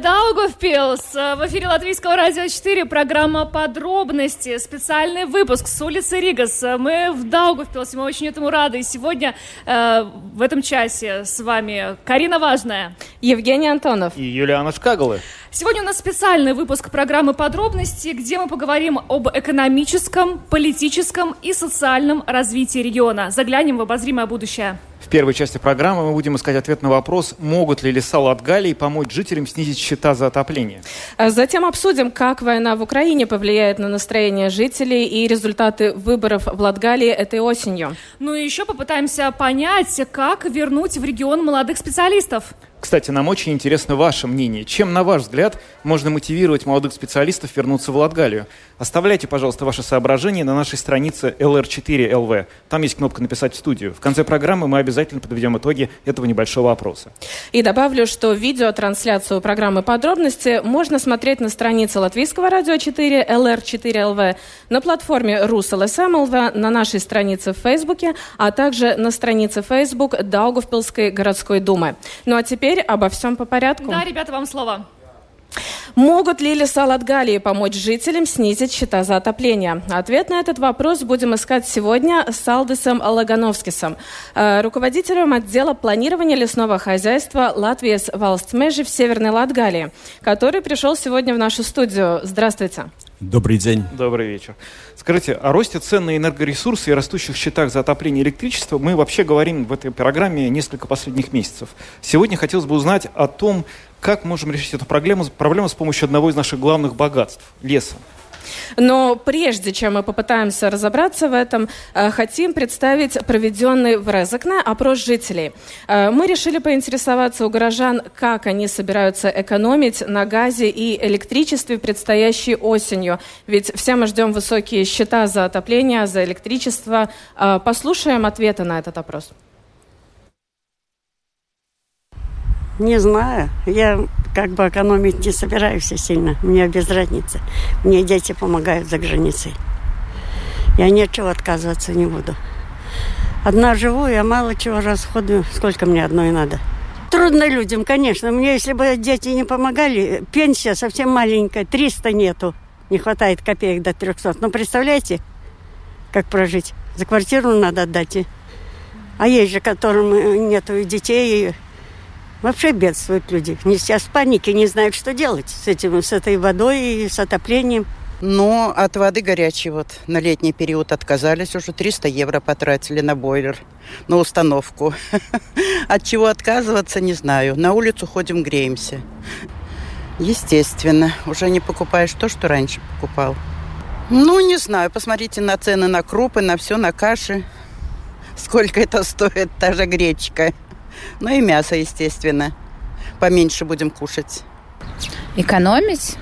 Даугавпилс! В эфире Латвийского радио 4 программа «Подробности». Специальный выпуск с улицы Ригас. Мы в Даугавпилсе, мы очень этому рады. И сегодня э, в этом часе с вами Карина Важная. Евгений Антонов. И Юлиана Шкагалы. Сегодня у нас специальный выпуск программы «Подробности», где мы поговорим об экономическом, политическом и социальном развитии региона. Заглянем в обозримое будущее. В первой части программы мы будем искать ответ на вопрос, могут ли леса Латгалии помочь жителям снизить счета за отопление. А затем обсудим, как война в Украине повлияет на настроение жителей и результаты выборов в Латгалии этой осенью. Ну и еще попытаемся понять, как вернуть в регион молодых специалистов. Кстати, нам очень интересно ваше мнение. Чем, на ваш взгляд, можно мотивировать молодых специалистов вернуться в Латгалию? Оставляйте, пожалуйста, ваши соображения на нашей странице LR4LV. Там есть кнопка «Написать в студию». В конце программы мы обязательно подведем итоги этого небольшого опроса. И добавлю, что видеотрансляцию программы «Подробности» можно смотреть на странице Латвийского радио 4 LR4LV, на платформе RusLSM на нашей странице в Фейсбуке, а также на странице Facebook Даугавпилской городской думы. Ну а теперь обо всем по порядку. Да, ребята, вам слово. Могут ли леса Латгалии помочь жителям снизить счета за отопление? Ответ на этот вопрос будем искать сегодня с Алдисом Лагановскисом, э, руководителем отдела планирования лесного хозяйства Латвии с Валстмежи в Северной Латгалии, который пришел сегодня в нашу студию. Здравствуйте. Добрый день. Добрый вечер. Скажите, о росте цен на энергоресурсы и растущих счетах за отопление и электричество мы вообще говорим в этой программе несколько последних месяцев. Сегодня хотелось бы узнать о том, как можем решить эту проблему, проблему с помощью одного из наших главных богатств – леса. Но прежде чем мы попытаемся разобраться в этом, э, хотим представить проведенный в Резекне опрос жителей. Э, мы решили поинтересоваться у горожан, как они собираются экономить на газе и электричестве предстоящей осенью. Ведь все мы ждем высокие счета за отопление, за электричество. Э, послушаем ответы на этот опрос. Не знаю. Я как бы экономить не собираюсь сильно. Мне без разницы. Мне дети помогают за границей. Я ничего отказываться не буду. Одна живу, я мало чего расходую. Сколько мне одной надо? Трудно людям, конечно. Мне, если бы дети не помогали, пенсия совсем маленькая, 300 нету. Не хватает копеек до 300. Ну, представляете, как прожить? За квартиру надо отдать. А есть же, которым нету детей, Вообще бедствуют люди. Не сейчас в панике, не знают, что делать с этим, с этой водой и с отоплением. Но от воды горячей вот на летний период отказались. Уже 300 евро потратили на бойлер, на установку. От чего отказываться, не знаю. На улицу ходим, греемся. Естественно. Уже не покупаешь то, что раньше покупал. Ну, не знаю. Посмотрите на цены на крупы, на все, на каши. Сколько это стоит, та же гречка. Ну и мясо, естественно. Поменьше будем кушать. Экономить?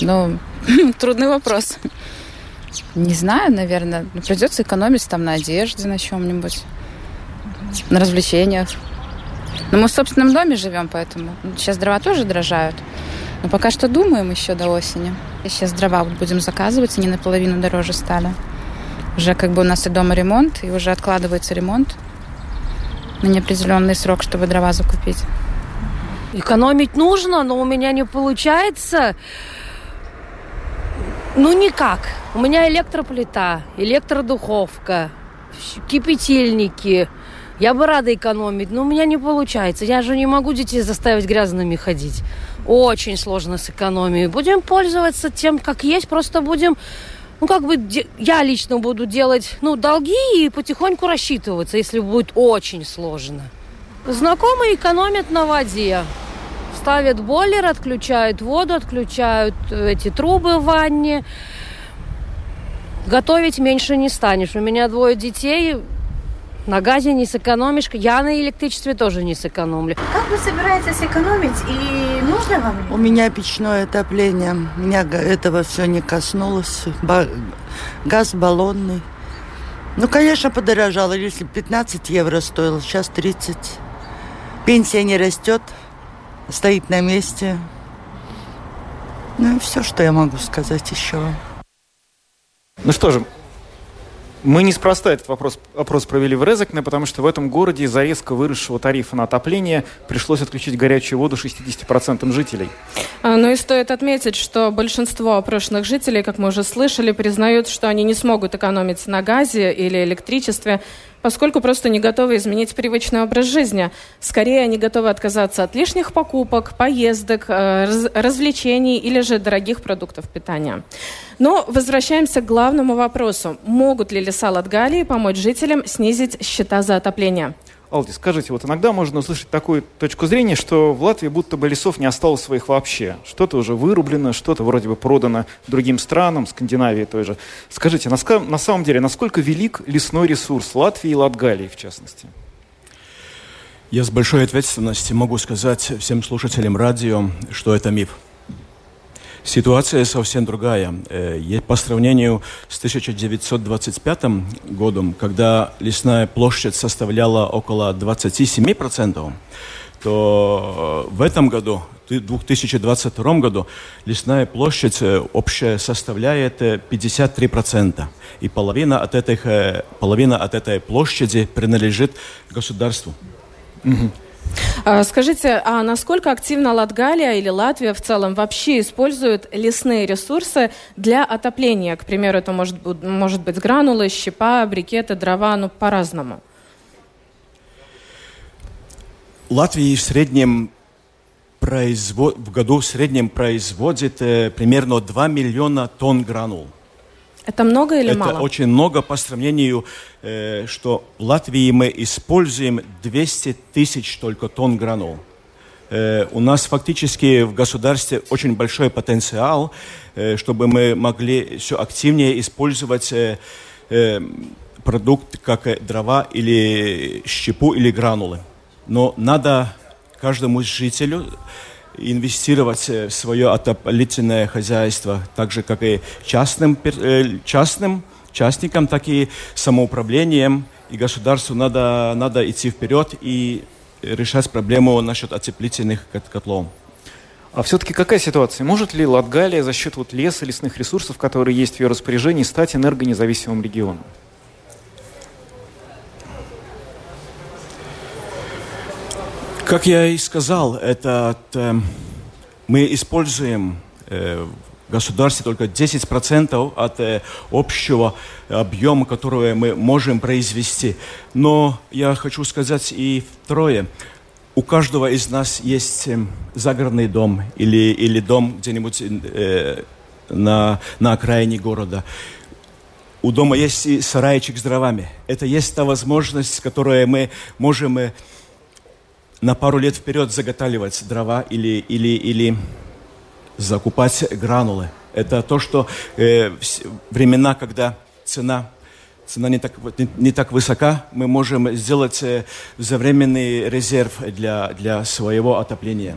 Ну, трудный вопрос. Не знаю, наверное. Придется экономить там на одежде, на чем-нибудь. На развлечениях. Но мы в собственном доме живем, поэтому сейчас дрова тоже дорожают. Но пока что думаем еще до осени. Сейчас дрова будем заказывать, они наполовину дороже стали. Уже как бы у нас и дома ремонт, и уже откладывается ремонт на неопределенный срок, чтобы дрова закупить. Экономить нужно, но у меня не получается. Ну, никак. У меня электроплита, электродуховка, кипятильники. Я бы рада экономить, но у меня не получается. Я же не могу детей заставить грязными ходить. Очень сложно с экономией. Будем пользоваться тем, как есть, просто будем ну, как бы я лично буду делать, ну, долги и потихоньку рассчитываться, если будет очень сложно. Знакомые экономят на воде. Ставят бойлер, отключают воду, отключают эти трубы в ванне. Готовить меньше не станешь. У меня двое детей, на газе не сэкономишь. Я на электричестве тоже не сэкономлю. Как вы собираетесь экономить и нужно вам? У меня печное отопление. Меня этого все не коснулось. Газ баллонный. Ну, конечно, подорожало. Если 15 евро стоило, сейчас 30. Пенсия не растет, стоит на месте. Ну, все, что я могу сказать еще вам. Ну что же, мы неспроста этот вопрос, опрос провели в Резекне, потому что в этом городе из-за резко выросшего тарифа на отопление пришлось отключить горячую воду 60% жителей. А, ну и стоит отметить, что большинство опрошенных жителей, как мы уже слышали, признают, что они не смогут экономить на газе или электричестве, поскольку просто не готовы изменить привычный образ жизни. Скорее, они готовы отказаться от лишних покупок, поездок, э, развлечений или же дорогих продуктов питания. Но возвращаемся к главному вопросу. Могут ли леса Латгалии помочь жителям снизить счета за отопление? Алди, скажите, вот иногда можно услышать такую точку зрения, что в Латвии будто бы лесов не осталось своих вообще. Что-то уже вырублено, что-то вроде бы продано другим странам, Скандинавии той же. Скажите, на, на самом деле, насколько велик лесной ресурс Латвии и Латгалии, в частности? Я с большой ответственностью могу сказать всем слушателям радио, что это миф. Ситуация совсем другая. Э, по сравнению с 1925 годом, когда лесная площадь составляла около 27%, то э, в этом году, в 2022 году, лесная площадь э, общая составляет 53%. И половина от, этих, половина от этой площади принадлежит государству. Угу. А, скажите, а насколько активно Латгалия или Латвия в целом вообще используют лесные ресурсы для отопления? К примеру, это может, может быть гранулы, щепа, брикеты, дрова, ну по-разному. Латвия в среднем производ... в году в среднем производит э, примерно 2 миллиона тонн гранул. Это много или Это мало? Это очень много по сравнению, э, что в Латвии мы используем 200 тысяч только тонн гранул. Э, у нас фактически в государстве очень большой потенциал, э, чтобы мы могли все активнее использовать э, э, продукт, как дрова или щепу или гранулы. Но надо каждому жителю инвестировать э, в свое отоплительное хозяйство, так же, как и частным, э, частным частникам, так и самоуправлением. И государству надо, надо идти вперед и решать проблему насчет отеплительных котлов. А все-таки какая ситуация? Может ли Латгалия за счет вот леса, лесных ресурсов, которые есть в ее распоряжении, стать энергонезависимым регионом? Как я и сказал, это, э, мы используем э, в государстве только 10% от э, общего объема, который мы можем произвести. Но я хочу сказать и второе. У каждого из нас есть э, загородный дом или, или дом где-нибудь э, на, на окраине города у дома есть и сарайчик с дровами. Это есть та возможность, которую мы можем э, на пару лет вперед заготавливать дрова или, или, или закупать гранулы. Это то, что э, времена, когда цена, цена не, так, не, не так высока, мы можем сделать э, временный резерв для, для своего отопления.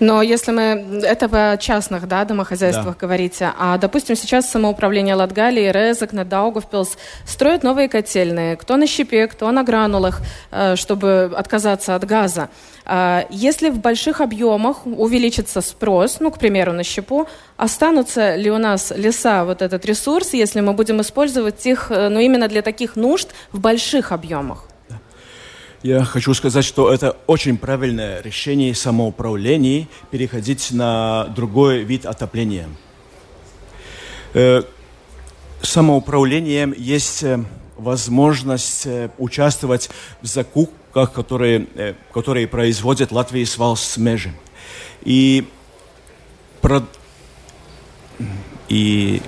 Но если мы... Это в частных да, домохозяйствах да. говорите. А, допустим, сейчас самоуправление Латгалии, Резок, Даугавпилс строят новые котельные. Кто на щепе, кто на гранулах, э, чтобы отказаться от газа. А, если в больших объемах увеличится спрос, ну, к примеру, на щепу, останутся ли у нас леса, вот этот ресурс, если мы будем использовать их, э, ну, именно для таких нужд в больших объемах? Я хочу сказать, что это очень правильное решение самоуправления переходить на другой вид отопления. Э, самоуправлением есть э, возможность э, участвовать в закупках, которые, которые производят Латвия с Валсмежи. И, про... и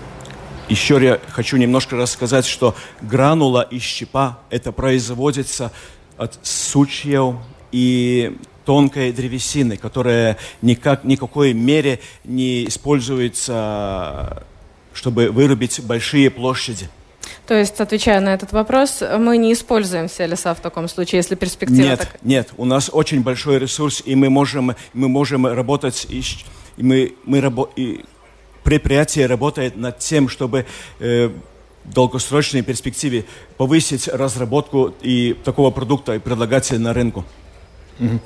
еще я хочу немножко рассказать, что гранула и щепа это производится от сучьев и тонкой древесины, которая никак, никакой мере не используется, чтобы вырубить большие площади. То есть, отвечая на этот вопрос, мы не используем все леса в таком случае, если перспектива нет, так... Нет, у нас очень большой ресурс, и мы можем, мы можем работать, и, мы, мы рабо, и предприятие работает над тем, чтобы э, долгосрочной перспективе повысить разработку и такого продукта и предлагать на рынку. Угу.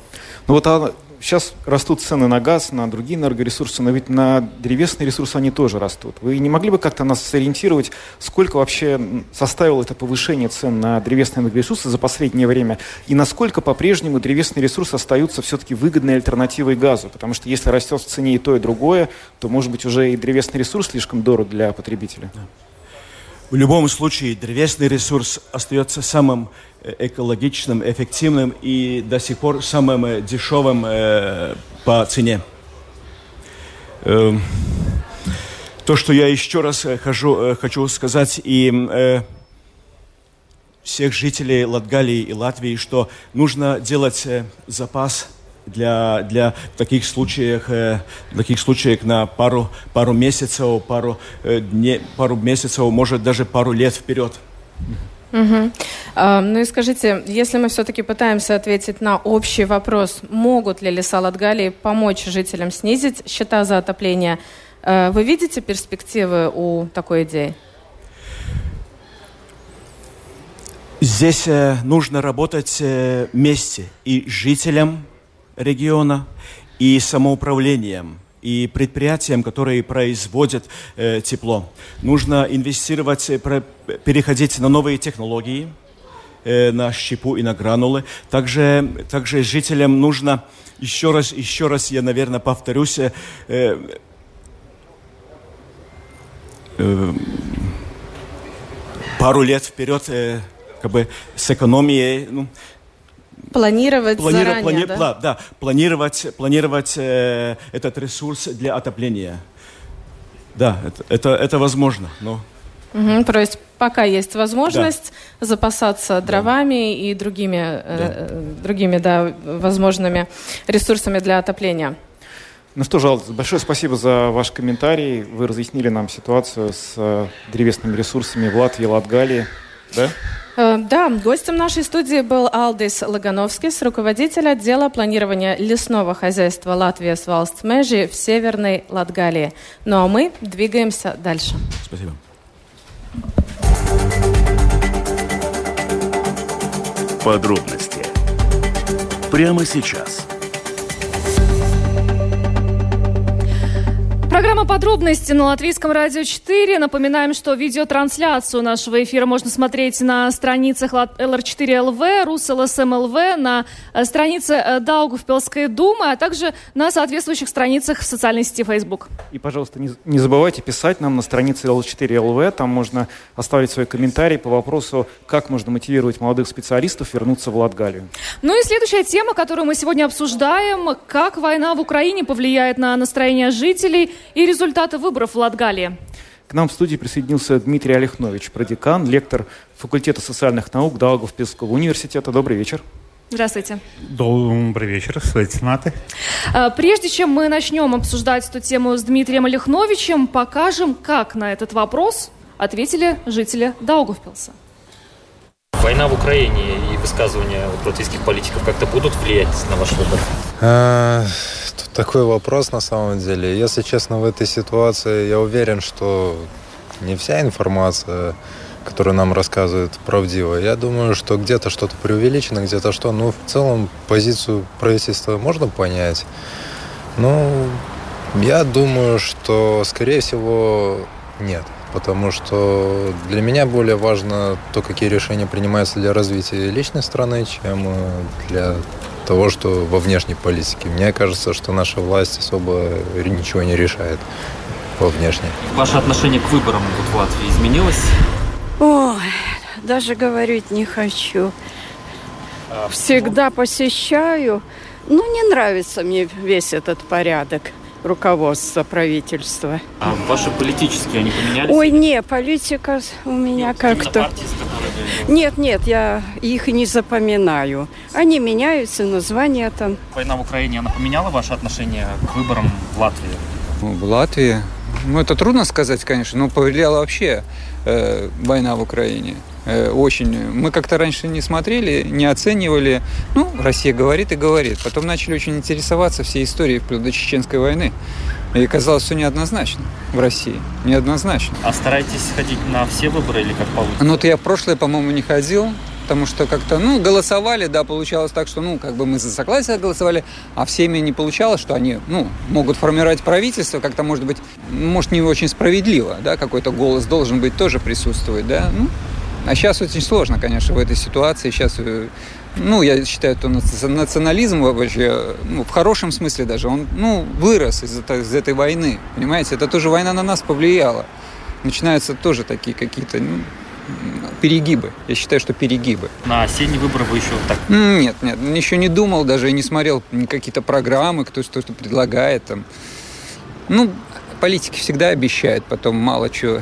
Ну вот а сейчас растут цены на газ, на другие энергоресурсы, но ведь на древесные ресурсы они тоже растут. Вы не могли бы как-то нас сориентировать, сколько вообще составило это повышение цен на древесные энергоресурсы за последнее время, и насколько по-прежнему древесные ресурсы остаются все-таки выгодной альтернативой газу? Потому что если растет в цене и то, и другое, то, может быть, уже и древесный ресурс слишком дорог для потребителя. В любом случае, древесный ресурс остается самым э, экологичным, эффективным и до сих пор самым э, дешевым э, по цене. Э, то, что я еще раз э, хожу, хочу сказать и э, всех жителей Латгалии и Латвии, что нужно делать запас для, для таких случаев, э, таких случаев на пару, пару месяцев, пару, э, дней, пару месяцев, может даже пару лет вперед. Угу. Ну и скажите, если мы все-таки пытаемся ответить на общий вопрос, могут ли леса Латгалии помочь жителям снизить счета за отопление, э, вы видите перспективы у такой идеи? Здесь э, нужно работать вместе и жителям региона, и самоуправлением, и предприятиям, которые производят э, тепло. Нужно инвестировать, э, про, переходить на новые технологии, э, на щепу и на гранулы. Также, также жителям нужно, еще раз, еще раз я, наверное, повторюсь, э, э, пару лет вперед э, как бы с экономией, ну, Планировать Планиро- заранее, плани- да? пла- да, планировать, планировать э, этот ресурс для отопления. Да, это, это, это возможно, но Мгм, то есть пока есть возможность запасаться дровами и другими, э, э, другими да, возможными ресурсами для отопления. Ну что же, Алла, большое спасибо за ваш комментарий. Вы разъяснили нам ситуацию с э, древесными ресурсами в Латвии Латгалии. Да? Э, Да, гостем нашей студии был Алдис Лагановскис, руководитель отдела планирования лесного хозяйства Латвии с Валстмежи в Северной Латгалии. Ну а мы двигаемся дальше. спасибо. Подробности прямо сейчас. Программа «Подробности» на Латвийском радио 4. Напоминаем, что видеотрансляцию нашего эфира можно смотреть на страницах LR4LV, РусЛСМЛВ, на э, странице э, Даугавпилской думы, а также на соответствующих страницах в социальной сети Facebook. И, пожалуйста, не, не забывайте писать нам на странице L4LV. Там можно оставить свой комментарий по вопросу, как можно мотивировать молодых специалистов вернуться в Латгалию. Ну и следующая тема, которую мы сегодня обсуждаем, как война в Украине повлияет на настроение жителей и результаты выборов в Латгалии. К нам в студии присоединился Дмитрий Олехнович, продекан, лектор факультета социальных наук Даугавпилского университета. Добрый вечер. Здравствуйте. Добрый вечер, лейтенанты. А, Прежде чем мы начнем обсуждать эту тему с Дмитрием Олехновичем, покажем, как на этот вопрос ответили жители Даугавпилса. Война в Украине и высказывания вот латвийских политиков как-то будут влиять на ваш выбор? Такой вопрос на самом деле. Если честно, в этой ситуации я уверен, что не вся информация, которую нам рассказывают, правдива. Я думаю, что где-то что-то преувеличено, где-то что. Ну, в целом, позицию правительства можно понять. Ну, я думаю, что, скорее всего, нет. Потому что для меня более важно то, какие решения принимаются для развития личной страны, чем э, для того, что во внешней политике. Мне кажется, что наша власть особо ничего не решает во внешней. Ваше отношение к выборам вот в Латвии изменилось? Ой, даже говорить не хочу. Всегда посещаю. Ну, не нравится мне весь этот порядок руководства правительства. А ваши политические, они поменялись? Ой, не, политика у меня как-то... Нет, нет, я их не запоминаю. Они меняются, названия там. Война в Украине, она поменяла ваше отношение к выборам в Латвии? Ну, В Латвии, ну это трудно сказать, конечно, но повлияла вообще э, война в Украине. Э, очень. Мы как-то раньше не смотрели, не оценивали. Ну, Россия говорит и говорит. Потом начали очень интересоваться всей историей вплоть до Чеченской войны. И казалось, все неоднозначно в России. Неоднозначно. А стараетесь ходить на все выборы или как получится? Ну, вот я в прошлое, по-моему, не ходил. потому что как-то, ну, голосовали, да, получалось так, что, ну, как бы мы за согласие голосовали, а всеми не получалось, что они, ну, могут формировать правительство, как-то, может быть, может, не очень справедливо, да, какой-то голос должен быть тоже присутствовать, да, ну, а сейчас очень сложно, конечно, в этой ситуации. Сейчас, э, ну, я считаю, что национализм вообще, ну, в хорошем смысле даже, он, ну, вырос из, из этой войны, понимаете? Это тоже война на нас повлияла. Начинаются тоже такие какие-то, ну, перегибы. Я считаю, что перегибы. На осенние выборы вы еще так? Нет, нет, еще не думал, даже и не смотрел какие-то программы, кто что то предлагает там. Ну, политики всегда обещают, потом мало чего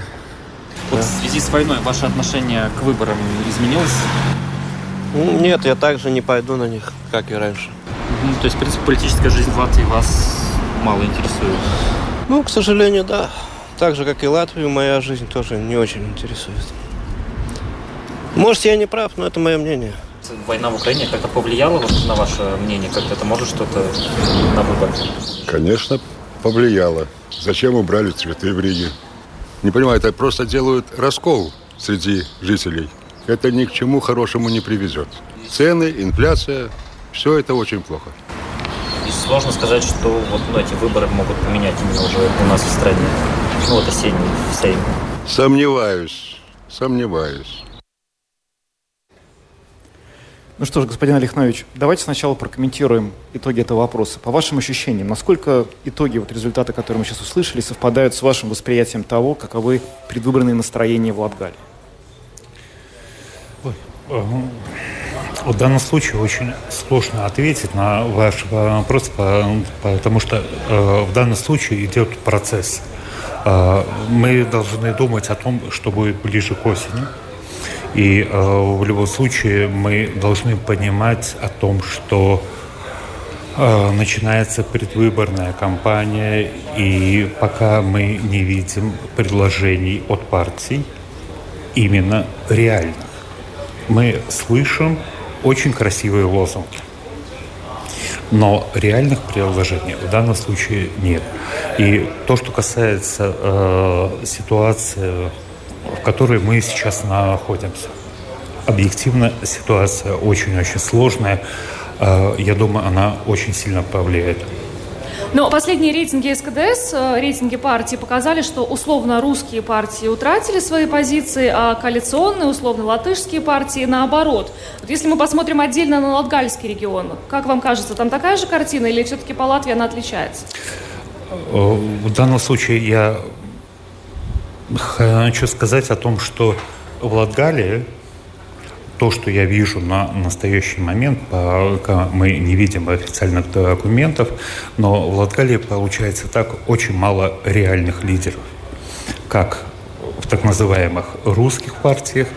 вот в связи с войной ваше отношение к выборам изменилось? Нет, я также не пойду на них, как и раньше. Угу, то есть, в принципе, политическая жизнь в Латвии вас мало интересует? Ну, к сожалению, да. Так же, как и Латвию, моя жизнь тоже не очень интересует. Может, я не прав, но это мое мнение. Война в Украине как-то повлияла на ваше мнение? Как-то это может что-то на выбор? Конечно, повлияло. Зачем убрали цветы в Риге? Не понимаю, это просто делают раскол среди жителей. Это ни к чему хорошему не приведет. Цены, инфляция, все это очень плохо. И сложно сказать, что вот ну, эти выборы могут поменять именно уже у нас в стране. Ну вот осенний сейм. Сомневаюсь, сомневаюсь. Ну что ж, господин Олехнович, давайте сначала прокомментируем итоги этого вопроса. По вашим ощущениям, насколько итоги, вот результаты, которые мы сейчас услышали, совпадают с вашим восприятием того, каковы предвыборные настроения в Латгалии? Э, в данном случае очень сложно ответить на ваш вопрос, потому что э, в данном случае идет процесс. Э, мы должны думать о том, что будет ближе к осени и э, в любом случае мы должны понимать о том, что э, начинается предвыборная кампания, и пока мы не видим предложений от партий, именно реальных, мы слышим очень красивые лозунги. Но реальных предложений в данном случае нет. И то, что касается э, ситуации в которой мы сейчас находимся. Объективно ситуация очень-очень сложная. Э, я думаю, она очень сильно повлияет. Но последние рейтинги СКДС, э, рейтинги партии показали, что условно русские партии утратили свои позиции, а коалиционные, условно латышские партии наоборот. Вот если мы посмотрим отдельно на Латгальский регион, как вам кажется, там такая же картина или все-таки по Латвии она отличается? Э, в данном случае я Хочу сказать о том, что в Латгалии то, что я вижу на настоящий момент, пока мы не видим официальных документов, но в Латгалии получается так очень мало реальных лидеров, как в так называемых русских партиях,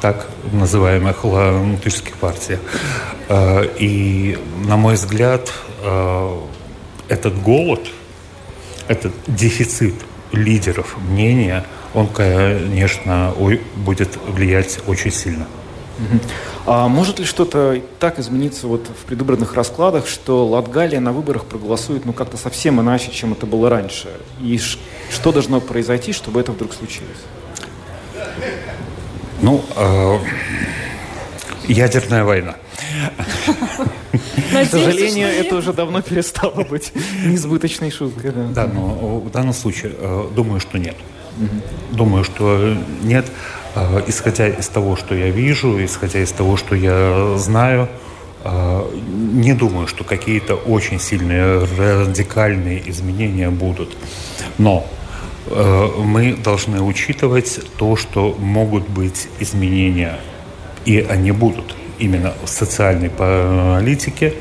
так называемых латышских партиях. Э, и, на мой взгляд, э, этот голод, этот дефицит лидеров мнения, он, конечно, будет влиять очень сильно. А может ли что-то так измениться вот в предвыборных раскладах, что Латгалия на выборах проголосует ну как-то совсем иначе, чем это было раньше? И что должно произойти, чтобы это вдруг случилось? Ну, э, ядерная война. К сожалению, это уже давно перестало быть несбыточной шуткой. Да, но в данном случае э, думаю, что нет. Думаю, что нет. Э, исходя из того, что я вижу, исходя из того, что я знаю, э, не думаю, что какие-то очень сильные радикальные изменения будут. Но мы должны учитывать то, что могут быть изменения, и они будут именно в социальной политике.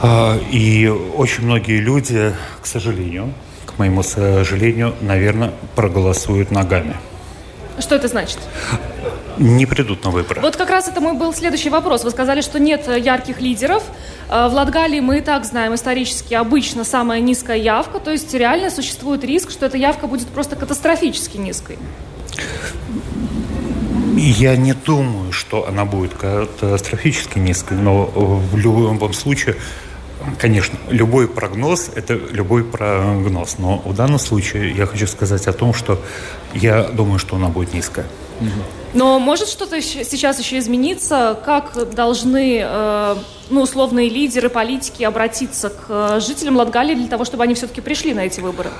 А, и очень многие люди, к сожалению, к моему сожалению, наверное, проголосуют ногами. Что это значит? Не придут на выборы. Вот как раз это мой был следующий вопрос. Вы сказали, что нет ярких лидеров. А, в Латгалии мы и так знаем исторически обычно самая низкая явка, то есть реально существует риск, что эта явка будет просто катастрофически низкой. Я не думаю, что она будет катастрофически низкой, но в любом случае, конечно, любой прогноз – это любой прогноз. Но в данном случае я хочу сказать о том, что я думаю, что она будет низкая. Но может что-то сейчас еще измениться? Как должны, э, ну, условные лидеры, политики обратиться к э, жителям Латгалии для того, чтобы они все-таки пришли на эти выборы?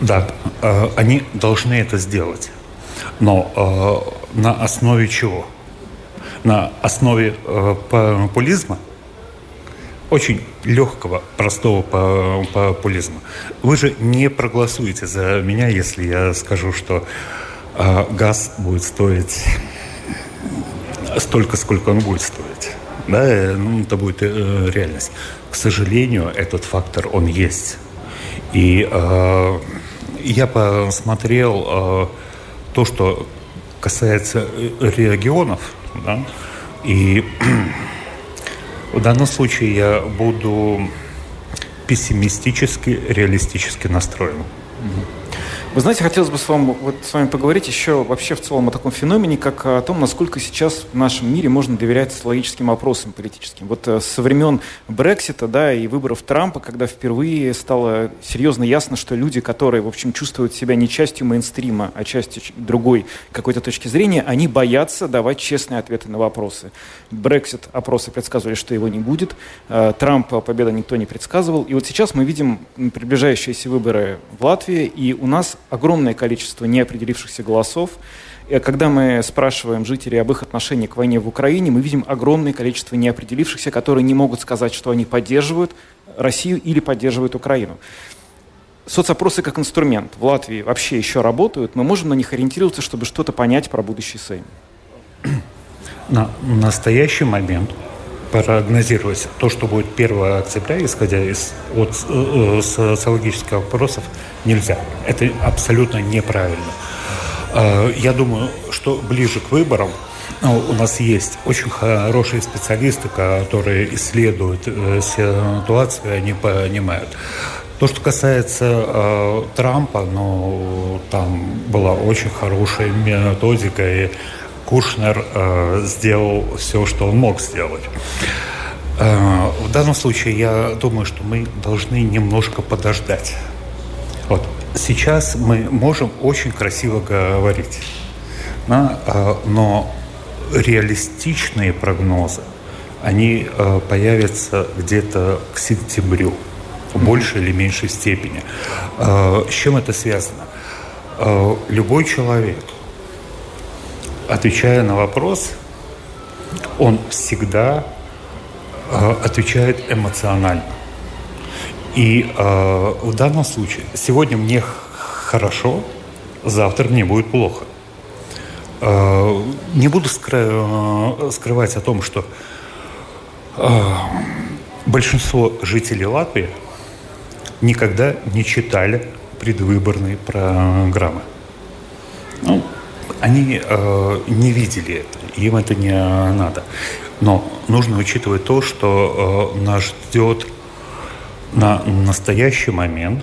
Да, э, они должны это сделать. Но э, на основе чего? На основе э, популизма, очень легкого, простого по- популизма. Вы же не проголосуете за меня, если я скажу, что э, газ будет стоить столько, сколько он будет стоить. Да, э, ну, это будет э, реальность. К сожалению, этот фактор, он есть. И э, я посмотрел э, то, что касается э, регионов, да, и в данном случае я буду пессимистически, реалистически настроен. Вы знаете, хотелось бы с вами, вот, с вами поговорить еще вообще в целом о таком феномене, как о том, насколько сейчас в нашем мире можно доверять социологическим опросам политическим. Вот э, со времен Брексита да, и выборов Трампа, когда впервые стало серьезно ясно, что люди, которые, в общем, чувствуют себя не частью мейнстрима, а частью другой какой-то точки зрения, они боятся давать честные ответы на вопросы. Брексит опросы предсказывали, что его не будет. Э, Трампа победа никто не предсказывал. И вот сейчас мы видим приближающиеся выборы в Латвии, и у нас огромное количество неопределившихся голосов. И когда мы спрашиваем жителей об их отношении к войне в Украине, мы видим огромное количество неопределившихся, которые не могут сказать, что они поддерживают Россию или поддерживают Украину. Соцопросы как инструмент в Латвии вообще еще работают. Мы можем на них ориентироваться, чтобы что-то понять про будущий Сейм. На настоящий момент прогнозировать то, что будет 1 октября, исходя из от э, э, социологических опросов, нельзя. Это абсолютно неправильно. Э, Я думаю, что ближе к выборам ну, у нас есть очень хорошие специалисты, которые исследуют ситуацию, они понимают. То, что касается э, Трампа, ну, там была очень хорошая методика, и Кушнер э, сделал все, что он мог сделать. Э, в данном случае я думаю, что мы должны немножко подождать. Вот сейчас мы можем очень красиво говорить, да, э, но реалистичные прогнозы, они э, появятся где-то к сентябрю в большей или меньшей степени. Э, С чем это связано? Э, Любой человек, отвечая на вопрос, он всегда э, отвечает эмоционально. И э, в данном случае сегодня мне хорошо, завтра мне будет плохо. Э, не буду скры- скрывать о том, что большинство жителей Латвии никогда не читали предвыборные программы. Ну, они э, не видели им это не надо. Но нужно учитывать то, что э, нас ждет на настоящий момент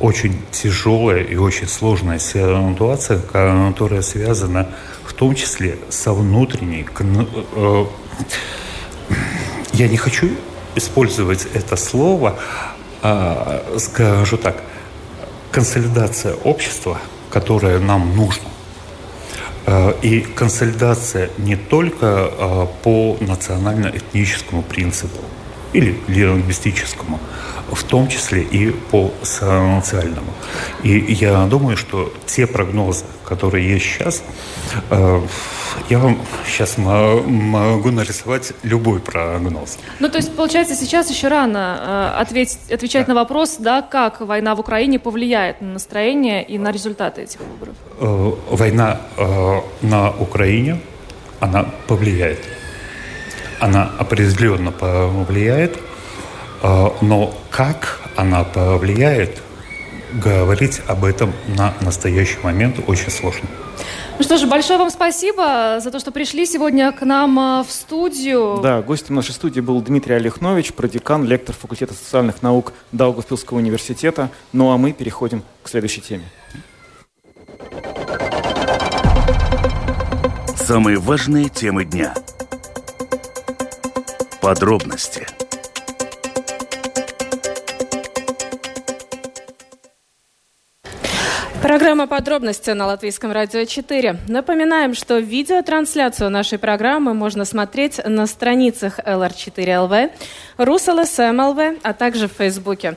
очень тяжелая и очень сложная ситуация, которая связана в том числе со внутренней... э, Я не хочу использовать это слово, а, скажу так, консолидация общества, которая нам нужна. Э, И консолидация не только э, по национально-этническому принципу или лингвистическому, в том числе и по социальному. И я думаю, что те прогнозы, которые есть сейчас, э, я вам сейчас мо- могу нарисовать любой прогноз. Ну, то есть, получается, сейчас еще рано э, ответить, отвечать на вопрос, да, как война в Украине повлияет на настроение и на результаты этих выборов. Э, Война на Украине, она повлияет. Она определенно повлияет, но как она повлияет, говорить об этом на настоящий момент очень сложно. Ну что же, большое вам спасибо за то, что пришли сегодня к нам э, в студию. Да, гостем нашей студии был Дмитрий Олехнович, продекан, лектор факультета социальных наук Даугавпилского университета. Ну а мы переходим к следующей теме. Самые важные темы дня. Подробности. Программа «Подробности» на Латвийском радио 4. Напоминаем, что видеотрансляцию нашей программы можно смотреть на страницах LR4LV, RusLSM.LV, а также в Фейсбуке.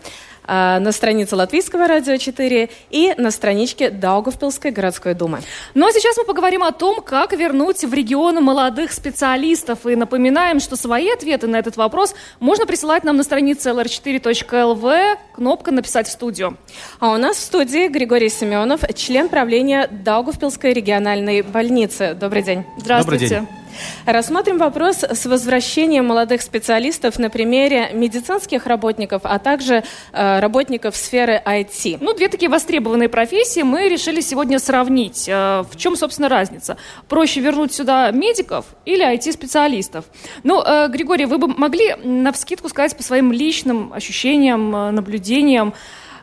А, на странице Латвийского радио 4 и на страничке Даугавпилской городской думы. Ну а сейчас мы поговорим о том, как вернуть в регион молодых специалистов. И напоминаем, что свои ответы на этот вопрос можно присылать нам на странице lr4.lv, кнопка «Написать в студию». А у нас в студии Григорий Семенов, член правления Даугавпилской региональной больницы. Добрый день. Здравствуйте. Добрый день. Рассмотрим вопрос с возвращением молодых специалистов на примере медицинских работников, а также э, работников сферы IT. Ну, две такие востребованные профессии мы решили сегодня сравнить. Э, в чем, собственно, разница? Проще вернуть сюда медиков или IT-специалистов? Ну, э, Григорий, вы бы могли на вскидку сказать по своим личным ощущениям, э, наблюдениям,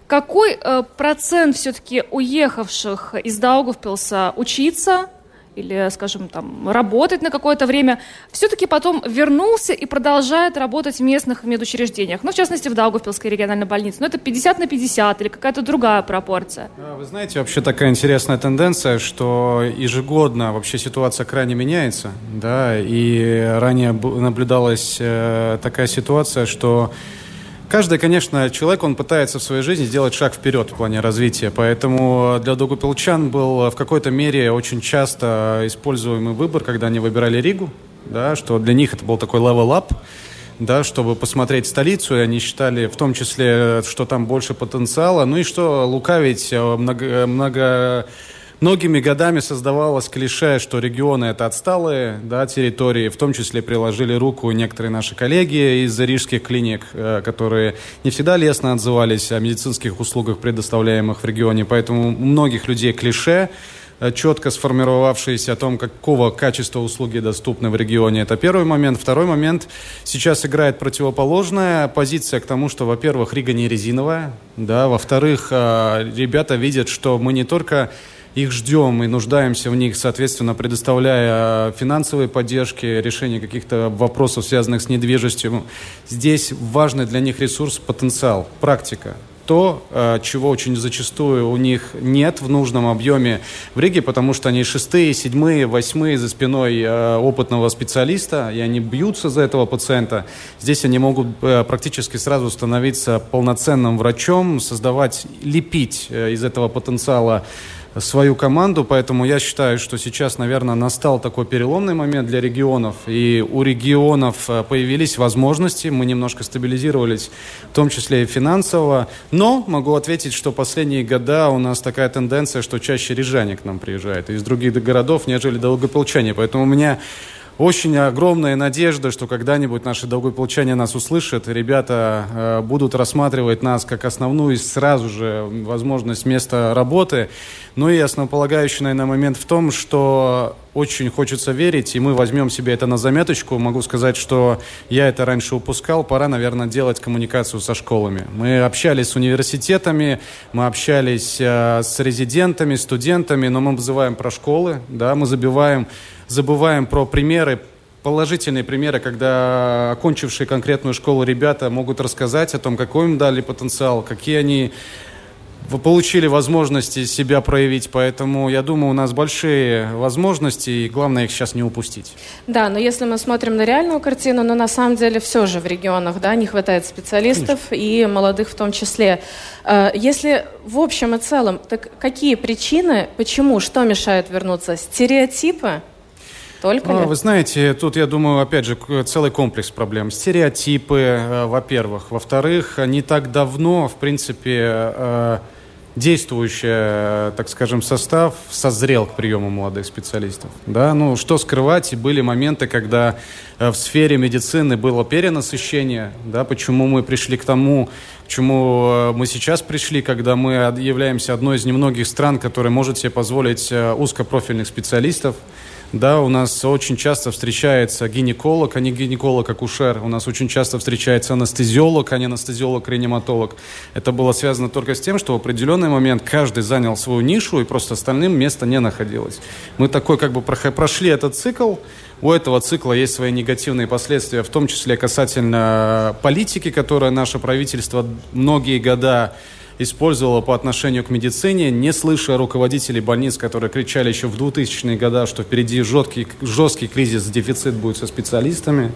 какой э, процент все-таки уехавших из Даугавпилса учиться или, скажем, там, работать на какое-то время, все-таки потом вернулся и продолжает работать в местных медучреждениях. Ну, в частности, в Даугавпилской региональной больнице. Но это 50 на 50 или какая-то другая пропорция. Вы знаете, вообще такая интересная тенденция, что ежегодно вообще ситуация крайне меняется. Да, и ранее наблюдалась э, такая ситуация, что Каждый, конечно, человек, он пытается в своей жизни сделать шаг вперед в плане развития. Поэтому для Догупилчан был в какой-то мере очень часто используемый выбор, когда они выбирали Ригу, да, что для них это был такой level up, да, чтобы посмотреть столицу, и они считали в том числе, что там больше потенциала. Ну и что лукавить, э, много, много Многими годами создавалось клише, что регионы это отсталые да, территории, в том числе приложили руку некоторые наши коллеги из рижских клиник, э, которые не всегда лестно отзывались о медицинских услугах, предоставляемых в регионе. Поэтому у многих людей клише, э, четко сформировавшиеся о том, какого качества услуги доступны в регионе. Это первый момент. Второй момент. Сейчас играет противоположная позиция к тому, что, во-первых, Рига не резиновая, да, во-вторых, э, ребята видят, что мы не только их ждем и нуждаемся в них, соответственно, предоставляя финансовые поддержки, решение каких-то вопросов, связанных с недвижимостью. Здесь важный для них ресурс – потенциал, практика то, э, чего очень зачастую у них нет в нужном объеме в Риге, потому что они шестые, седьмые, восьмые за спиной э, опытного специалиста, и они бьются за этого пациента. Здесь они могут э, практически сразу становиться полноценным врачом, создавать, лепить из этого потенциала свою команду, поэтому я считаю, что сейчас, наверное, настал такой переломный момент для регионов, и у регионов э, появились возможности, мы немножко стабилизировались, в том числе и финансово, но могу ответить, что последние года у нас такая тенденция, что чаще рижане к нам приезжают из других городов, нежели долгополчане, поэтому у меня очень огромная надежда, что когда-нибудь наши долгополчане нас услышат, ребята э, будут рассматривать нас как основную сразу же возможность места работы. Ну и основополагающий, наверное, момент в том, что очень хочется верить, и мы возьмем себе это на заметочку. Могу сказать, что я это раньше упускал. Пора, наверное, делать коммуникацию со школами. Мы общались с университетами, мы общались э, с резидентами, студентами, но мы вызываем про школы, да, мы забиваем забываем про примеры, положительные примеры, когда окончившие конкретную школу ребята могут рассказать о том, какой им дали потенциал, какие они получили возможности себя проявить, поэтому я думаю, у нас большие возможности, и главное их сейчас не упустить. Да, но если мы смотрим на реальную картину, но на самом деле все же в регионах, да, не хватает специалистов Конечно. и молодых в том числе. Э, если в общем и целом, так какие причины, почему, что мешает вернуться? Стереотипы? Только ну, Вы знаете, тут, я думаю, опять же, целый комплекс проблем. Стереотипы, э, во-первых. Во-вторых, не так давно, в принципе, э, действующий, э, так скажем, состав созрел к приему молодых специалистов. Да? Ну, что скрывать, были моменты, когда в сфере медицины было перенасыщение. Да? Почему мы пришли к тому, к чему мы сейчас пришли, когда мы являемся одной из немногих стран, которая может себе позволить узкопрофильных специалистов, да, у нас очень часто встречается гинеколог, а не гинеколог-акушер. У нас очень часто встречается анестезиолог, а не анестезиолог-реаниматолог. Это было связано только с тем, что в определенный момент каждый занял свою нишу, и просто остальным места не находилось. Мы такой как бы прошли этот цикл, у этого цикла есть свои негативные последствия, в том числе касательно политики, которую наше правительство многие года использовала по отношению к медицине, не слыша руководителей больниц, которые кричали еще в 2000-е годы, что впереди жесткий, жесткий кризис, дефицит будет со специалистами.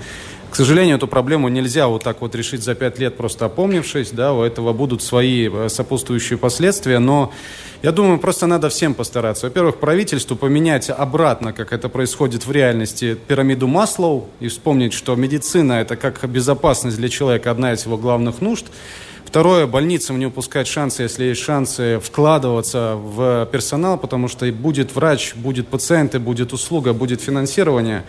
К сожалению, эту проблему нельзя вот так вот решить за пять лет, просто опомнившись, да, у этого будут свои э, сопутствующие последствия, но я думаю, просто надо всем постараться. Во-первых, правительству поменять обратно, как это происходит в реальности, пирамиду Маслоу и вспомнить, что медицина – это как безопасность для человека, одна из его главных нужд. Второе, больницам не упускать шансы, если есть шансы вкладываться в персонал, потому что будет врач, будет пациенты, будет услуга, будет финансирование.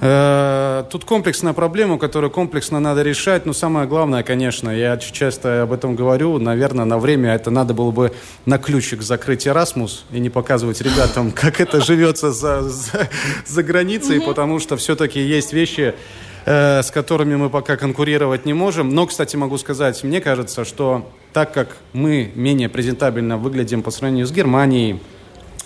Э, тут комплексная проблема, которую комплексно надо решать. Но самое главное, конечно, я часто об этом говорю, наверное, на время это надо было бы на ключик закрыть Erasmus и не показывать ребятам, как это живется за, за, за границей, потому что все-таки есть вещи, э, с которыми мы пока конкурировать не можем. Но, кстати, могу сказать, мне кажется, что так как мы менее презентабельно выглядим по сравнению с Германией,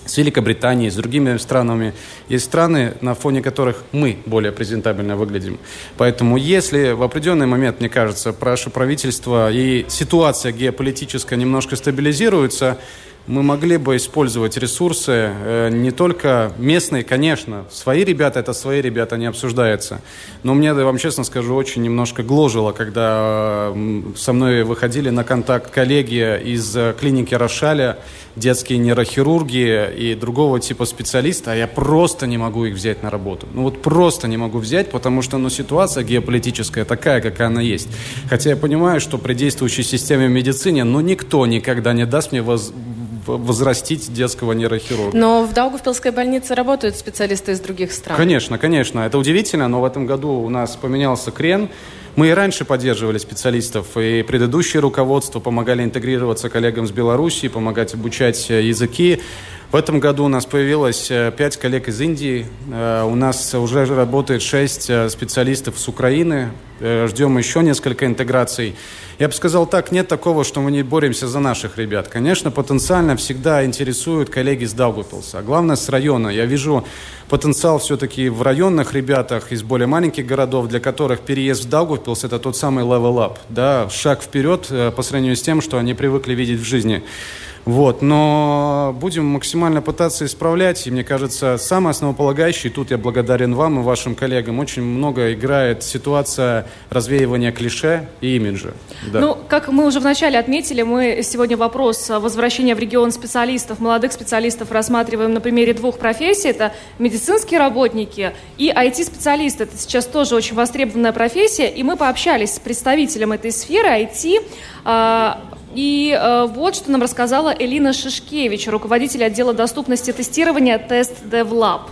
с Великобританией, с другими странами. Есть страны, на фоне которых мы более презентабельно выглядим. Поэтому если в определенный момент, мне кажется, наше правительство и ситуация геополитическая немножко стабилизируется, мы могли бы использовать ресурсы э, не только местные, конечно, свои ребята, это свои ребята, не обсуждается. Но мне, я вам честно скажу, очень немножко гложило, когда со мной выходили на контакт коллеги из э, клиники Рошаля, детские нейрохирурги и другого типа специалиста, а я просто не могу их взять на работу. Ну вот просто не могу взять, потому что ну, ситуация геополитическая такая, какая она есть. Хотя я понимаю, что при действующей системе медицины, ну никто никогда не даст мне воз возрастить детского нейрохирурга. Но в Даугавпилской больнице работают специалисты из других стран. Конечно, конечно. Это удивительно, но в этом году у нас поменялся крен. Мы и раньше поддерживали специалистов, и предыдущее руководство помогали интегрироваться коллегам с Белоруссии, помогать обучать э, языки. В этом году у нас появилось э, пять коллег из Индии. Э, у нас уже работает шесть специалистов с Украины. Ждем еще несколько интеграций. Я бы сказал так, нет такого, что мы не боремся за наших ребят. Конечно, потенциально всегда интересуют коллеги с Даугавпилса, а главное с района. Я вижу потенциал все-таки в районных ребятах из более маленьких городов, для которых переезд в Даугавпилс – это тот самый level up, да, шаг вперед э, по сравнению с тем, что они привыкли видеть в жизни. Вот, но будем максимально пытаться исправлять. И мне кажется, самое основополагающее, и тут я благодарен вам и вашим коллегам, очень много играет ситуация развеивания клише и имиджа. Да. Ну, как мы уже вначале отметили, мы сегодня вопрос возвращения в регион специалистов, молодых специалистов рассматриваем на примере двух профессий. Это медицинские работники и IT-специалисты. Это сейчас тоже очень востребованная профессия. И мы пообщались с представителем этой сферы IT, и э, вот что нам рассказала Элина Шишкевич, руководитель отдела доступности тестирования Тест DevLab.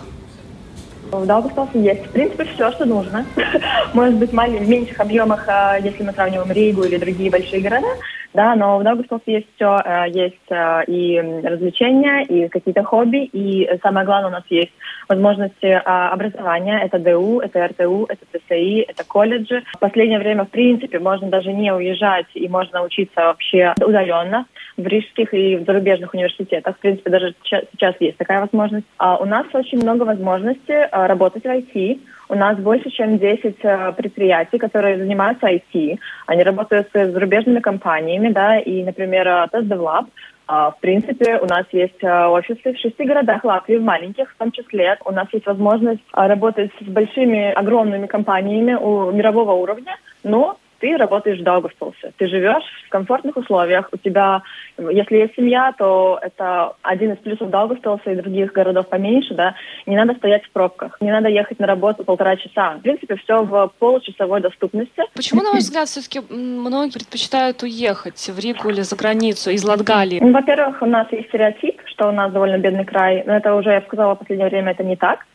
В Даугавпилсе есть, в принципе, все, что нужно. Может быть, в меньших объемах, э, если мы сравниваем Ригу или другие большие города, да, но в Даугавпилсе есть все, э, есть э, и развлечения, и какие-то хобби, и самое главное, у нас есть возможности э, образования, это ДУ, это РТУ, это ТСИ, это колледжи. В последнее время, в принципе, можно даже не уезжать, и можно учиться вообще удаленно в рижских и в зарубежных университетах. В принципе, даже сейчас есть такая возможность. А у нас очень много возможностей работать в IT, у нас больше, чем 10 э, предприятий, которые занимаются IT. Они работают с зарубежными компаниями, да, и, например, TestDevLab, в принципе, у нас есть э, офисы в шести городах Латвии, в маленьких в том числе. У нас есть возможность э, работать с большими, огромными компаниями у мирового уровня, но ты работаешь в Даугавпилсе. Ты живешь в комфортных условиях. У тебя, если есть семья, то это один из плюсов Даугавпилса и других городов поменьше, да. Не надо стоять в пробках. Не надо ехать на работу полтора часа. В принципе, все в получасовой доступности. Почему, на ваш взгляд, все-таки многие предпочитают уехать в Ригу или за границу из Латгалии? Ну, во-первых, у нас есть стереотип, что у нас довольно бедный край. Но это уже, я сказала, в последнее время это не так.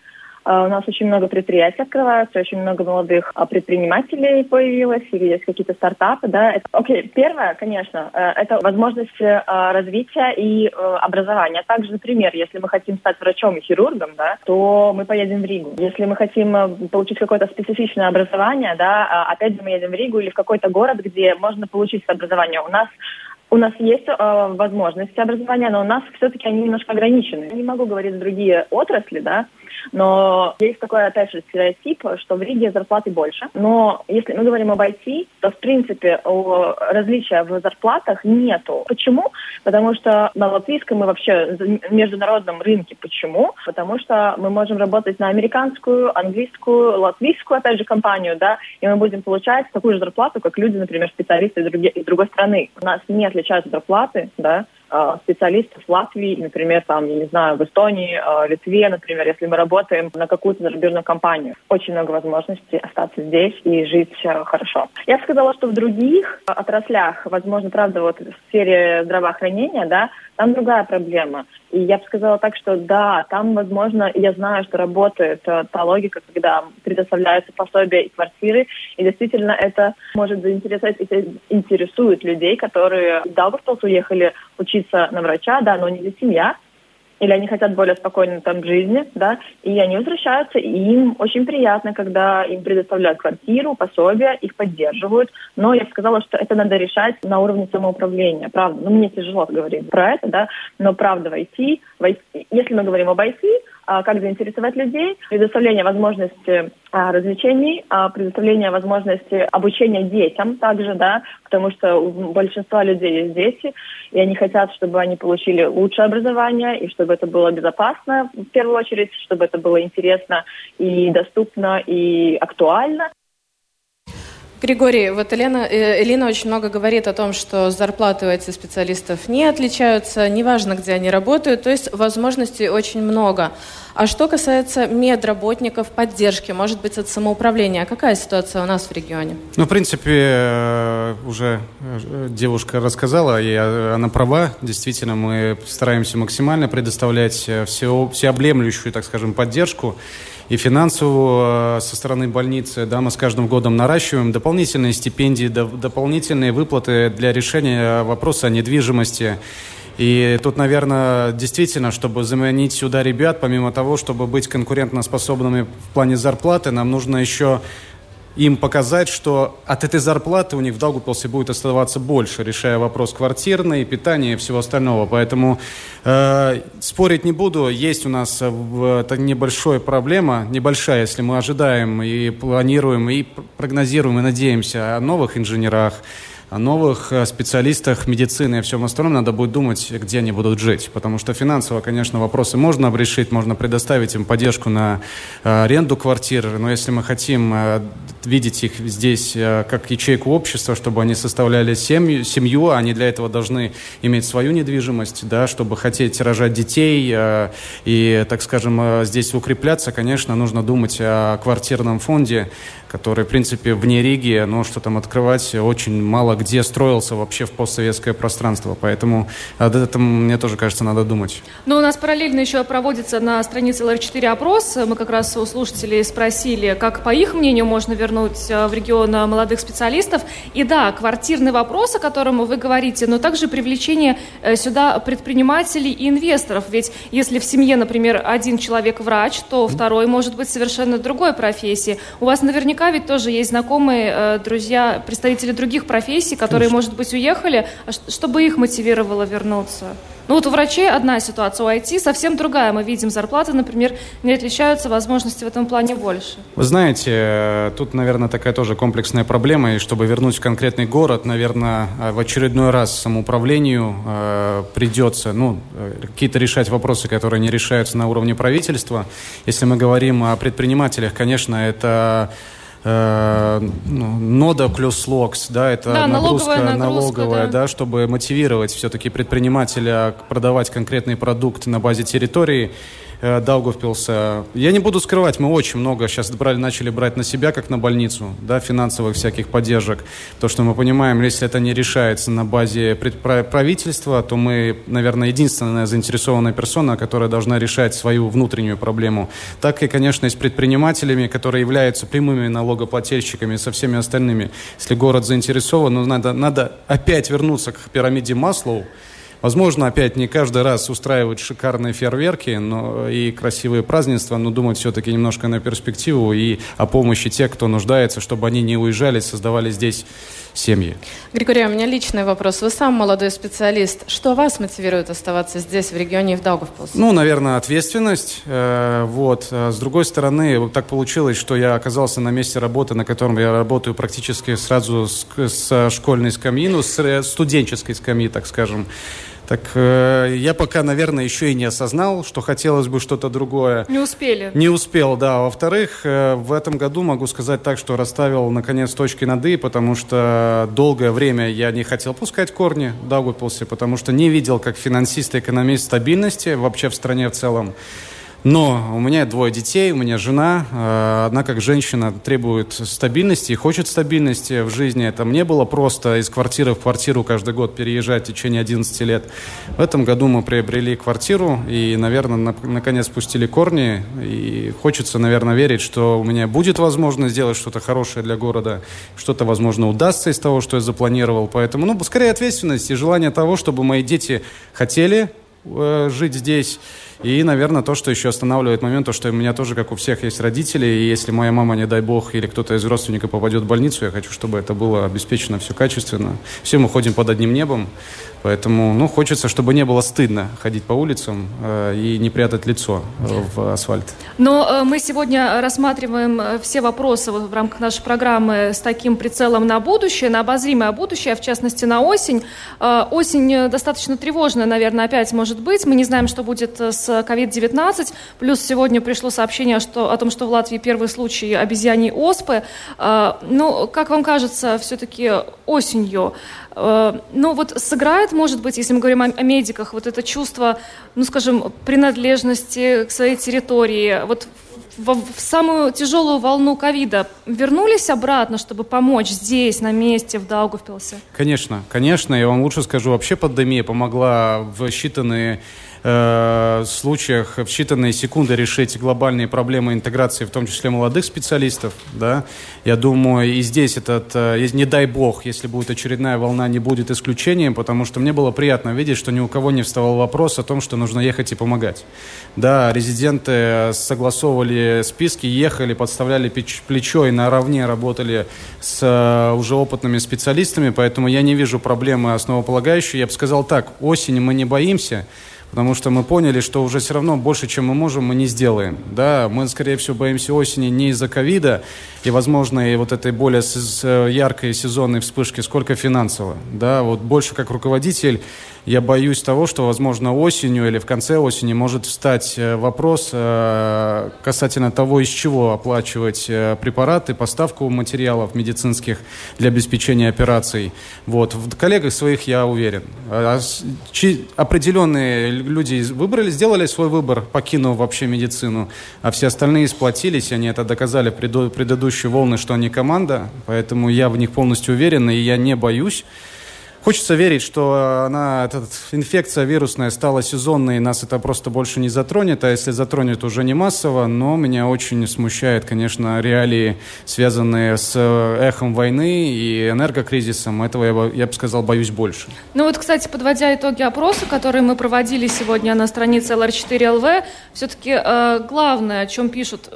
А, у нас очень много предприятий открываются, очень много молодых а, предпринимателей появилось, или есть какие-то стартапы, да. Окей, первое, конечно, э, это возможность э, развития и э, образования. Также, например, если мы хотим стать врачом и хирургом, да, то мы поедем в Ригу. Если мы хотим получить какое-то специфичное образование, да, а, опять же мы едем в Ригу или в какой-то город, где можно получить образование. У нас у нас есть э, возможности образования, но у нас все-таки они немножко ограничены. Не могу говорить другие отрасли, да, Но есть такой, опять же, стереотип, что в Риге зарплаты больше. Но если мы говорим об IT, то, в принципе, различия в зарплатах нету. Почему? Потому что на латвийском и вообще международном рынке. Почему? Потому что мы можем работать на американскую, английскую, латвийскую, опять же, компанию, да, и мы будем получать такую же зарплату, как люди, например, специалисты из другой страны. У нас не отличаются зарплаты, да, специалистов в Латвии, например, там, я не знаю, в Эстонии, а, Литве, например, если мы работаем на какую-то зарубежную компанию. Очень много возможностей остаться здесь и жить э, хорошо. Я бы сказала, что в других отраслях, возможно, правда, вот в сфере здравоохранения, да, там другая проблема. И я бы сказала так, что да, там, возможно, я знаю, что работает э, та логика, когда предоставляются пособия и квартиры, и действительно это может заинтересовать, это интересует людей, которые в Даугавпилс уехали учиться на врача, да, но не для семья, или они хотят более спокойной там жизни, да, и они возвращаются, и им очень приятно, когда им предоставляют квартиру, пособия, их поддерживают, но я бы сказала, что это надо решать на уровне самоуправления, правда, ну, мне тяжело говорить про это, да, но правда в IT, в IT если мы говорим об IT, как заинтересовать людей, предоставление возможности а, развлечений, а, предоставление возможности обучения детям также, да, потому что у большинства людей есть дети, и они хотят, чтобы они получили лучшее образование, и чтобы это было безопасно в первую очередь, чтобы это было интересно и доступно, и актуально. Григорий, вот Елена, э, Элина очень много говорит о том, что зарплаты у этих специалистов не отличаются, неважно, где они работают, то есть возможностей очень много. А что касается медработников, поддержки, может быть, от самоуправления, какая ситуация у нас в регионе? Ну, в принципе, э, уже э, девушка рассказала, и она права. Действительно, мы стараемся максимально предоставлять все, всеобъемлющую, так скажем, поддержку и финансовую э, со стороны больницы. Да, мы с каждым годом наращиваем дополнительные стипендии, дополнительные выплаты для решения вопроса о недвижимости. И тут, наверное, действительно, чтобы заманить сюда ребят, помимо того, чтобы быть конкурентоспособными в плане зарплаты, нам нужно еще им показать, что от этой зарплаты у них в Даугупилсе будет оставаться больше, решая вопрос квартирный, питания и всего остального. Поэтому э, спорить не буду. Есть у нас это небольшая проблема, небольшая, если мы ожидаем и планируем, и прогнозируем, и надеемся о новых инженерах, о новых э, специалистах медицины и всем остальном надо будет думать, где они будут жить. Потому что финансово, конечно, вопросы можно решить, можно предоставить им поддержку на э, аренду квартир, но если мы хотим э, видеть их здесь как ячейку общества, чтобы они составляли семью, семью, они для этого должны иметь свою недвижимость, да, чтобы хотеть рожать детей и, так скажем, здесь укрепляться, конечно, нужно думать о квартирном фонде, который, в принципе, вне Риги, но что там открывать, очень мало где строился вообще в постсоветское пространство. Поэтому об этом, мне тоже кажется, надо думать. Но у нас параллельно еще проводится на странице ЛР4 опрос. Мы как раз у слушателей спросили, как, по их мнению, можно вернуть э, в регион э, молодых специалистов. И да, квартирный вопрос, о котором вы говорите, но также привлечение э, сюда предпринимателей и инвесторов. Ведь если в семье, например, один человек врач, то второй может быть совершенно другой профессии. У вас наверняка ведь тоже есть знакомые, друзья, представители других профессий, которые, Конечно. может быть, уехали, а чтобы их мотивировало вернуться. Ну вот у врачей одна ситуация, у IT совсем другая. Мы видим, зарплаты, например, не отличаются, возможности в этом плане больше. Вы знаете, тут, наверное, такая тоже комплексная проблема. И чтобы вернуть в конкретный город, наверное, э, в очередной раз самоуправлению э, придется ну, э, какие-то решать вопросы, которые не решаются на уровне правительства. Если мы говорим о предпринимателях, конечно, это нода плюс локс, да, это да, нагрузка налоговая, налоговая, да. да, чтобы мотивировать все-таки предпринимателя продавать конкретный продукт на базе территории. Э, Даугавпилса. Я не буду скрывать, мы очень много сейчас брали, начали брать на себя, как на больницу, да, финансовых всяких поддержек. То, что мы понимаем, если это не решается на базе правительства, то мы, наверное, единственная заинтересованная персона, которая должна решать свою внутреннюю проблему. Так и, конечно, и с предпринимателями, которые являются прямыми налогоплательщиками, со всеми остальными. Если город заинтересован, ну, надо, надо опять вернуться к пирамиде Маслоу, Возможно, опять не каждый раз устраивать шикарные фейерверки но, и красивые празднества, но думать все-таки немножко на перспективу и о помощи тех, кто нуждается, чтобы они не уезжали, создавали здесь семьи. Григорий, у меня личный вопрос. Вы сам молодой специалист. Что вас мотивирует оставаться здесь, в регионе в Даугавпилсе? Ну, наверное, ответственность. Э, вот. А с другой стороны, так получилось, что я оказался на месте работы, на котором я работаю практически сразу с, с школьной скамьи, ну, с э, студенческой скамьи, так скажем. Так э, я пока, наверное, еще и не осознал, что хотелось бы что-то другое. Не успели. Не успел, да. Во-вторых, э, в этом году могу сказать так, что расставил, наконец, точки над «и», потому что долгое время я не хотел пускать корни в Даугавпилсе, потому что не видел, как финансист и экономист стабильности вообще в стране в целом. Но у меня двое детей, у меня жена. Э, одна как женщина требует стабильности и хочет стабильности в жизни. Это мне было просто из квартиры в квартиру каждый год переезжать в течение 11 лет. В этом году мы приобрели квартиру и, наверное, на, наконец спустили корни. И хочется, наверное, верить, что у меня будет возможность сделать что-то хорошее для города. Что-то, возможно, удастся из того, что я запланировал. Поэтому, ну, скорее ответственность и желание того, чтобы мои дети хотели э, жить здесь и, наверное, то, что еще останавливает момент, то, что у меня тоже, как у всех, есть родители, и если моя мама, не дай бог, или кто-то из родственников попадет в больницу, я хочу, чтобы это было обеспечено все качественно. Все мы ходим под одним небом, Поэтому, ну, хочется, чтобы не было стыдно ходить по улицам э, и не прятать лицо э, в асфальт. Но э, мы сегодня рассматриваем все вопросы в рамках нашей программы с таким прицелом на будущее, на обозримое будущее, в частности, на осень. Осень достаточно тревожная, наверное, опять может быть. Мы не знаем, что будет с COVID-19. Плюс сегодня пришло сообщение что, о том, что в Латвии первый случай обезьяний оспы. Ну, как вам кажется, все-таки осенью ну вот сыграет, может быть, если мы говорим о, о медиках, вот это чувство, ну скажем, принадлежности к своей территории, вот в, в самую тяжелую волну ковида вернулись обратно, чтобы помочь здесь, на месте, в Даугавпилсе? Конечно, конечно. Я вам лучше скажу, вообще пандемия помогла в считанные э, случаях в считанные секунды решить глобальные проблемы интеграции, в том числе молодых специалистов. Да? Я думаю, и здесь этот, э, не дай бог, если будет очередная волна, не будет исключением, потому что мне было приятно видеть, что ни у кого не вставал вопрос о том, что нужно ехать и помогать. Да, резиденты согласовывали списки, ехали, подставляли плечо и наравне работали с э, уже опытными специалистами, поэтому я не вижу проблемы основополагающей. Я бы сказал так, осень мы не боимся, потому что мы поняли, что уже все равно больше, чем мы можем, мы не сделаем. Да, мы, скорее всего, боимся осени не из-за ковида и, возможно, и вот этой более яркой сезонной вспышки, сколько финансово. Да, вот больше как руководитель я боюсь того, что, возможно, осенью или в конце осени может встать э, вопрос э, касательно того, из чего оплачивать э, препараты, поставку материалов медицинских для обеспечения операций. Вот. В коллегах своих я уверен. А, определенные люди выбрали, сделали свой выбор, покинув вообще медицину, а все остальные сплотились, они это доказали в предыдущие волны, что они команда, поэтому я в них полностью уверен, и я не боюсь. Хочется верить, что она, эта инфекция вирусная стала сезонной, и нас это просто больше не затронет, а если затронет, уже не массово, но меня очень смущает, конечно, реалии, связанные с э, эхом войны и энергокризисом. Этого, я бы, я бы сказал, боюсь больше. Ну вот, кстати, подводя итоги опроса, которые мы проводили сегодня на странице LR4LV, все-таки э, главное, о чем пишут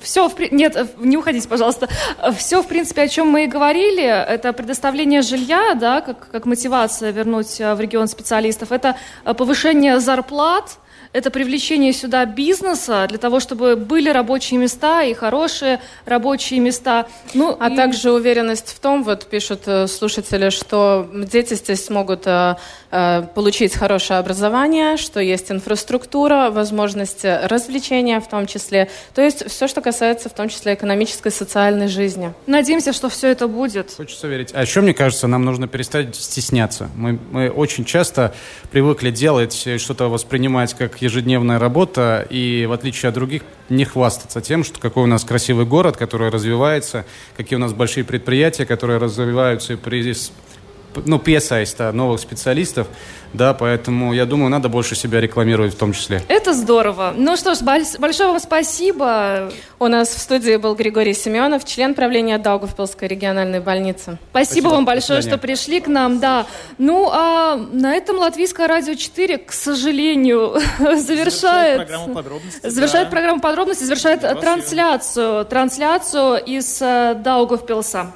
все, в, нет, не уходите, пожалуйста. Все, в принципе, о чем мы и говорили, это предоставление жилья, да, как, как мотивация вернуть э, в регион специалистов, это э, повышение зарплат, это привлечение сюда бизнеса для того, чтобы были рабочие места и хорошие рабочие места. Ну, а и... также уверенность в том, вот пишут э, слушатели, что дети здесь смогут э, э, получить хорошее образование, что есть инфраструктура, возможности развлечения в том числе. То есть все, что касается в том числе экономической, социальной жизни. Надеемся, что все это будет. Хочется верить. А еще, мне кажется, нам нужно перестать стесняться. Мы, мы очень часто привыкли делать, что-то воспринимать как ежедневная работа, и в отличие от других, не хвастаться тем, что какой у нас красивый город, который развивается, какие у нас большие предприятия, которые развиваются и при ну, песайста новых специалистов, да, поэтому я думаю, надо больше себя рекламировать в том числе. Это здорово. Ну что ж, большое вам спасибо. У нас в студии был Григорий Семенов, член правления Даугавпилской региональной больницы. Спасибо, спасибо. вам большое, что пришли к нам, да. Ну, а на этом Латвийское радио 4, к сожалению, завершает... Завершает программу подробностей. Завершает да. программу подробностей, завершает трансляцию, трансляцию из э, Даугавпилса.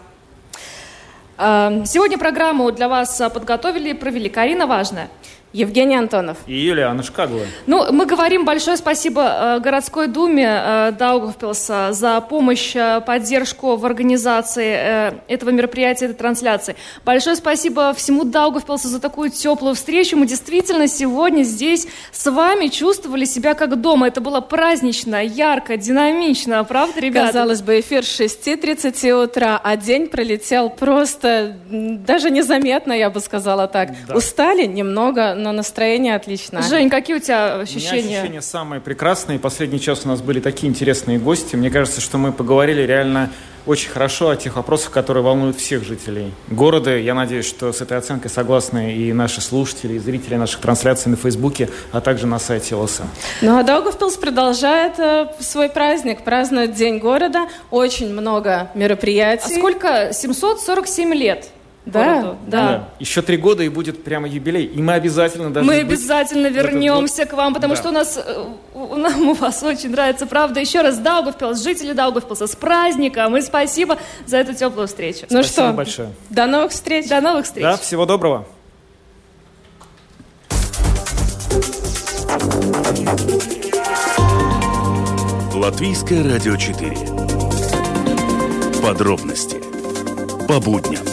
Эм, сегодня программу для вас э, подготовили и провели Карина Важная. Евгений Антонов. И Юлиана Шкагла. Ну, мы говорим большое спасибо э, городской думе э, Даугавпилса за помощь, э, поддержку в организации этого мероприятия, этой трансляции. Большое спасибо всему Даугавпилсу за такую теплую встречу. Мы действительно сегодня здесь с вами чувствовали себя как дома. Это было празднично, ярко, динамично, правда, ребята? Казалось бы, эфир с 6.30 утра, а день пролетел просто даже незаметно, я бы сказала так. Да. Устали немного, но настроение отличное. Жень, какие у тебя ощущения? У меня ощущения самые прекрасные. Последний час у нас были такие интересные гости. Мне кажется, что мы поговорили реально очень хорошо о тех вопросах, которые волнуют всех жителей города. Я надеюсь, что с этой оценкой согласны и наши слушатели, и зрители наших трансляций на Фейсбуке, а также на сайте ЛСМ. Ну а Даугавпилс продолжает э, свой праздник, празднует День города. Очень много мероприятий. А сколько? 747 лет. Да, да, да. Еще три года и будет прямо юбилей. И мы обязательно даже Мы обязательно вернемся к вам, потому да. что у нас э, нам у вас очень нравится, правда. Еще раз Даугавпилс, жители Даугавпилса, с праздником. И спасибо за эту теплую встречу. Ну спасибо что, большое. До новых встреч. До новых встреч. Да, всего доброго. Латвийское радио 4. Подробности по будням.